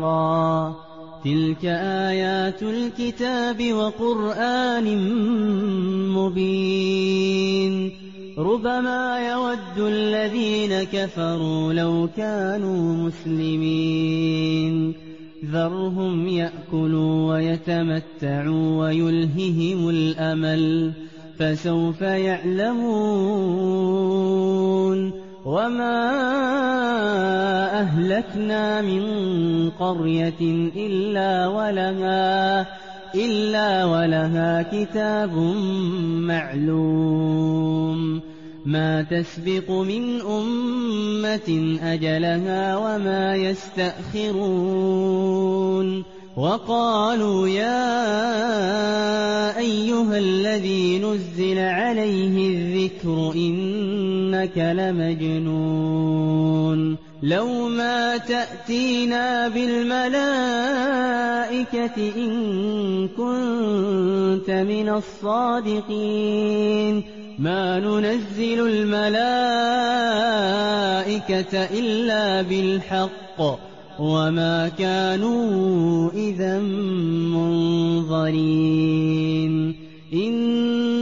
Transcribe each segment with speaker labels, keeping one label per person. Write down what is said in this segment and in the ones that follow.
Speaker 1: را. تلك آيات الكتاب وقرآن مبين. ربما يود الذين كفروا لو كانوا مسلمين. ذرهم يأكلوا ويتمتعوا ويلههم الأمل. فسوف يعلمون. وما أهلكنا من قرية إلا ولها إلا ولها كتاب معلوم. ما تسبق من أمة أجلها وما يستأخرون. وقالوا يا إنك لمجنون. لو ما تأتينا بالملائكة إن كنت من الصادقين. ما ننزل الملائكة إلا بالحق وما كانوا إذا منظرين.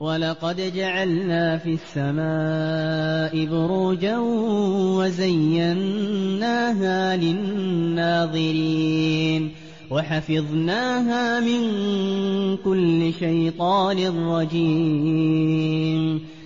Speaker 1: ولقد جعلنا في السماء بروجا وزيناها للناظرين وحفظناها من كل شيطان رجيم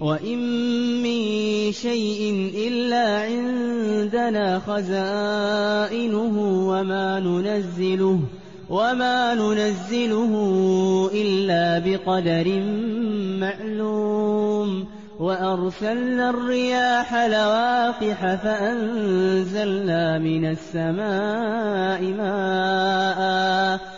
Speaker 1: وإن من شيء إلا عندنا خزائنه وما ننزله وما ننزله إلا بقدر معلوم وأرسلنا الرياح لواقح فأنزلنا من السماء ماء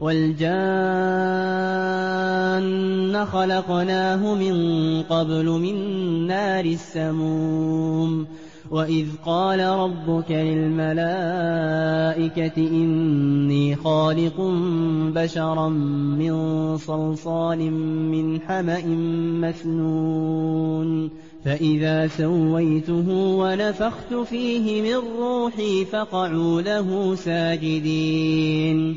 Speaker 1: والجان خلقناه من قبل من نار السموم وإذ قال ربك للملائكة إني خالق بشرا من صلصال من حمأ مسنون فإذا سويته ونفخت فيه من روحي فقعوا له ساجدين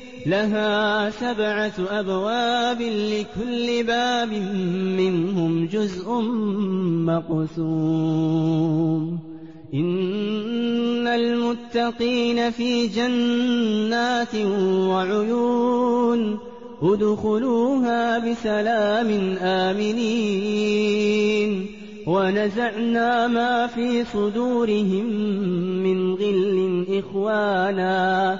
Speaker 1: لها سبعة أبواب لكل باب منهم جزء مقسوم. إن المتقين في جنات وعيون ادخلوها بسلام آمنين. ونزعنا ما في صدورهم من غل إخوانا.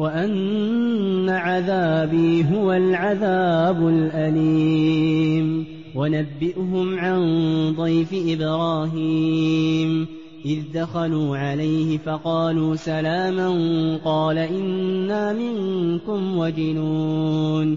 Speaker 1: وأن عذابي هو العذاب الأليم. ونبئهم عن ضيف إبراهيم. إذ دخلوا عليه فقالوا سلاما قال إنا منكم وجنون.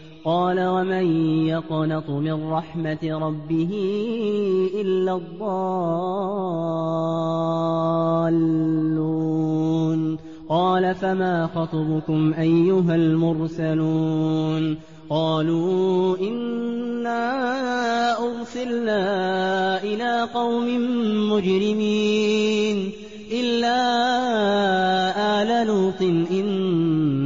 Speaker 1: قال ومن يقنط من رحمة ربه إلا الضالون قال فما خطبكم أيها المرسلون قالوا إنا أرسلنا إلى قوم مجرمين إلا آل لوط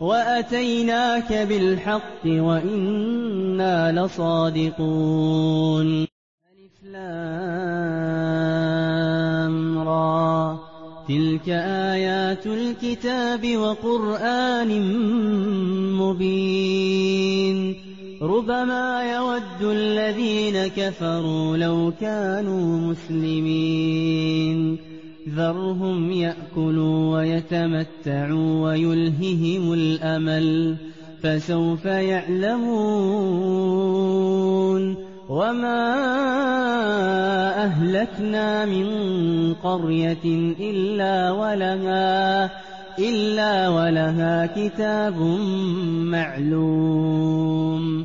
Speaker 1: وأتيناك بالحق وإنا لصادقون. ألف را. تلك آيات الكتاب وقرآن مبين. ربما يود الذين كفروا لو كانوا مسلمين. ذرهم يأكلوا ويتمتعوا ويلههم الأمل فسوف يعلمون. وما أهلكنا من قرية إلا ولها إلا ولها كتاب معلوم.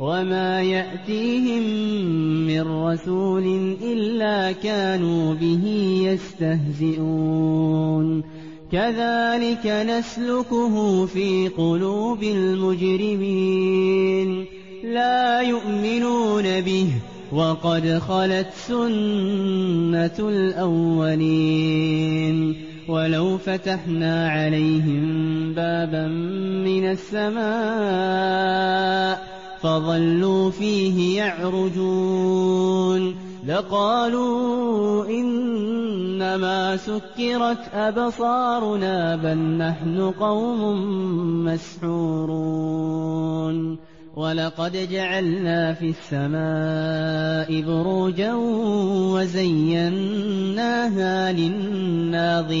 Speaker 1: وما يأتيهم من رسول إلا كانوا به يستهزئون كذلك نسلكه في قلوب المجرمين لا يؤمنون به وقد خلت سنة الأولين ولو فتحنا عليهم بابا من السماء فظلوا فيه يعرجون لقالوا إنما سكرت أبصارنا بل نحن قوم مسحورون ولقد جعلنا في السماء بروجا وزيناها للناظرين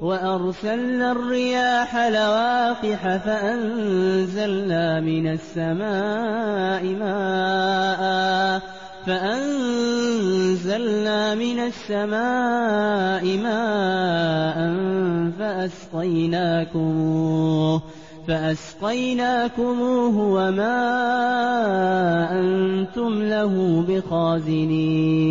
Speaker 1: وأرسلنا الرياح لواقح فأنزلنا من السماء ماء فأنزلنا من السماء ماء فأسقيناكموه فأسقيناكموه وما أنتم له بخازنين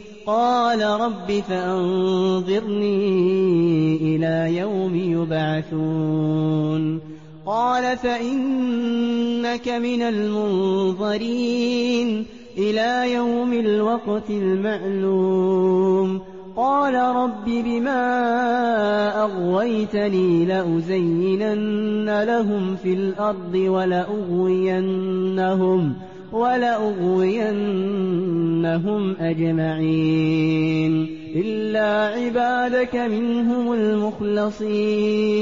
Speaker 1: قال رب فأنظرني إلى يوم يبعثون. قال فإنك من المنظرين إلى يوم الوقت المعلوم. قال رب بما أغويتني لأزينن لهم في الأرض ولأغوينهم. ولأغوينهم أجمعين إلا عبادك منهم المخلصين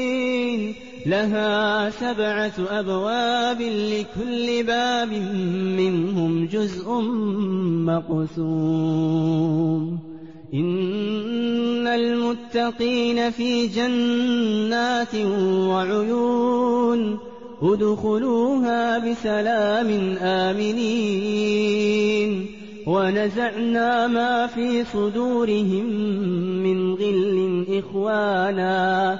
Speaker 1: لها سبعة أبواب لكل باب منهم جزء مقسوم. إن المتقين في جنات وعيون ادخلوها بسلام آمنين. ونزعنا ما في صدورهم من غل إخوانا.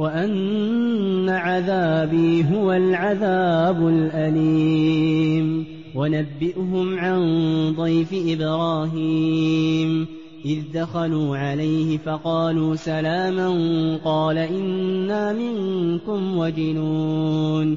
Speaker 1: وأن عذابي هو العذاب الأليم. ونبئهم عن ضيف إبراهيم. إذ دخلوا عليه فقالوا سلاما قال إنا منكم وجنون.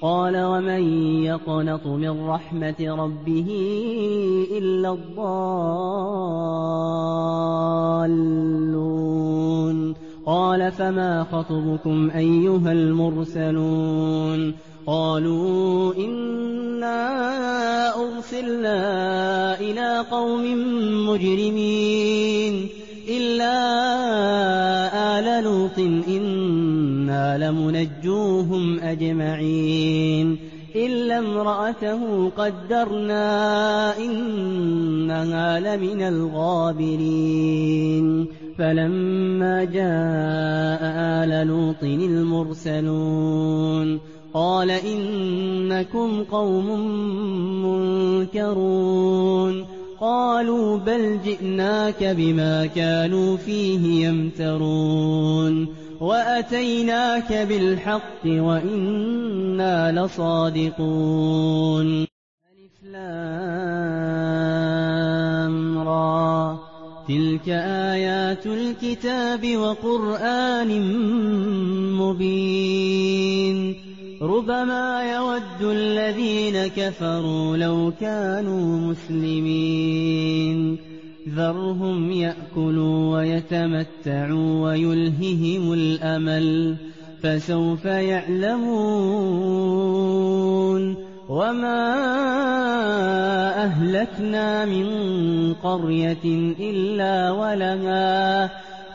Speaker 1: قال ومن يقنط من رحمة ربه إلا الضالون قال فما خطبكم أيها المرسلون قالوا إنا أرسلنا إلى قوم مجرمين إلا آل لوط إنا لمنجوهم أجمعين. إلا امرأته قدرنا إنها لمن الغابرين. فلما جاء آل لوط المرسلون قال إنكم قوم منكرون. قالوا بل جئناك بما كانوا فيه يمترون وأتيناك بالحق وإنا لصادقون. تلك آيات الكتاب وقرآن مبين. ربما يود الذين كفروا لو كانوا مسلمين. ذرهم يأكلوا ويتمتعوا ويلههم الأمل فسوف يعلمون. وما أهلكنا من قرية إلا ولها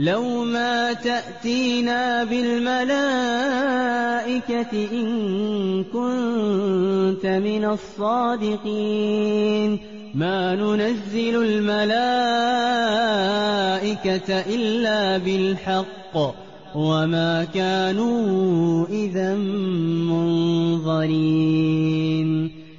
Speaker 1: لو ما تأتينا بالملائكة إن كنت من الصادقين. ما ننزل الملائكة إلا بالحق وما كانوا إذا منظرين.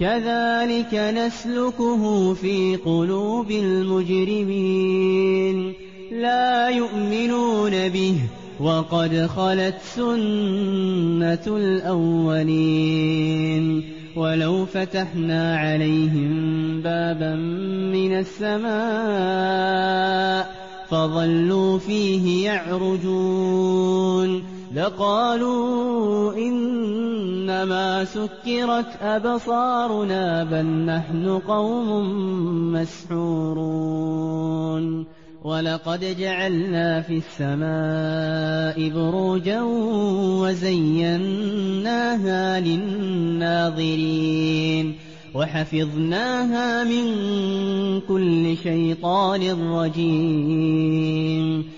Speaker 1: كذلك نسلكه في قلوب المجرمين. لا يؤمنون به وقد خلت سنة الأولين. ولو فتحنا عليهم بابا من السماء فظلوا فيه يعرجون. لقالوا إنما سكرت أبصارنا بل نحن قوم مسحورون ولقد جعلنا في السماء بروجا وزيناها للناظرين وحفظناها من كل شيطان رجيم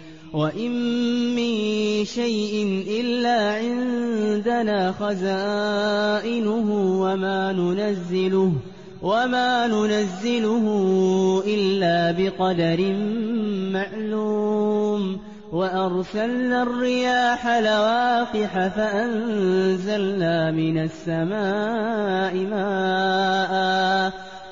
Speaker 1: وإن من شيء إلا عندنا خزائنه وما ننزله وما ننزله إلا بقدر معلوم وأرسلنا الرياح لواقح فأنزلنا من السماء ماء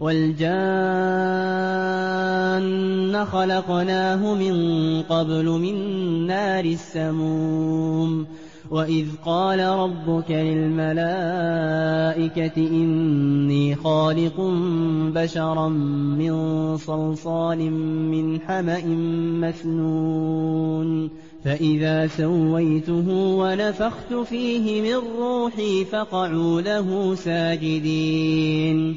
Speaker 1: والجان خلقناه من قبل من نار السموم وإذ قال ربك للملائكة إني خالق بشرا من صلصال من حمأ مسنون فإذا سويته ونفخت فيه من روحي فقعوا له ساجدين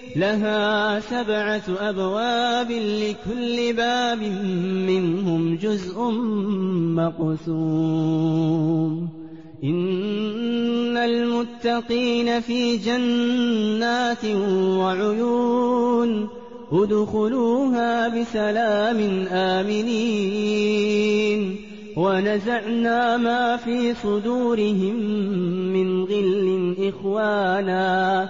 Speaker 1: لها سبعة أبواب لكل باب منهم جزء مقسوم. إن المتقين في جنات وعيون ادخلوها بسلام آمنين. ونزعنا ما في صدورهم من غل إخوانا.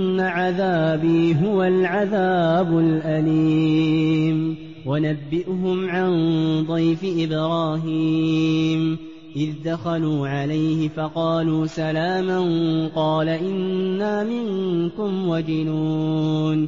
Speaker 1: عذابي هو العذاب الأليم. ونبئهم عن ضيف إبراهيم. إذ دخلوا عليه فقالوا سلاما قال إنا منكم وجنون.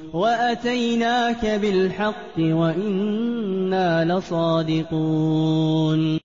Speaker 1: وأتيناك بالحق وإنا لصادقون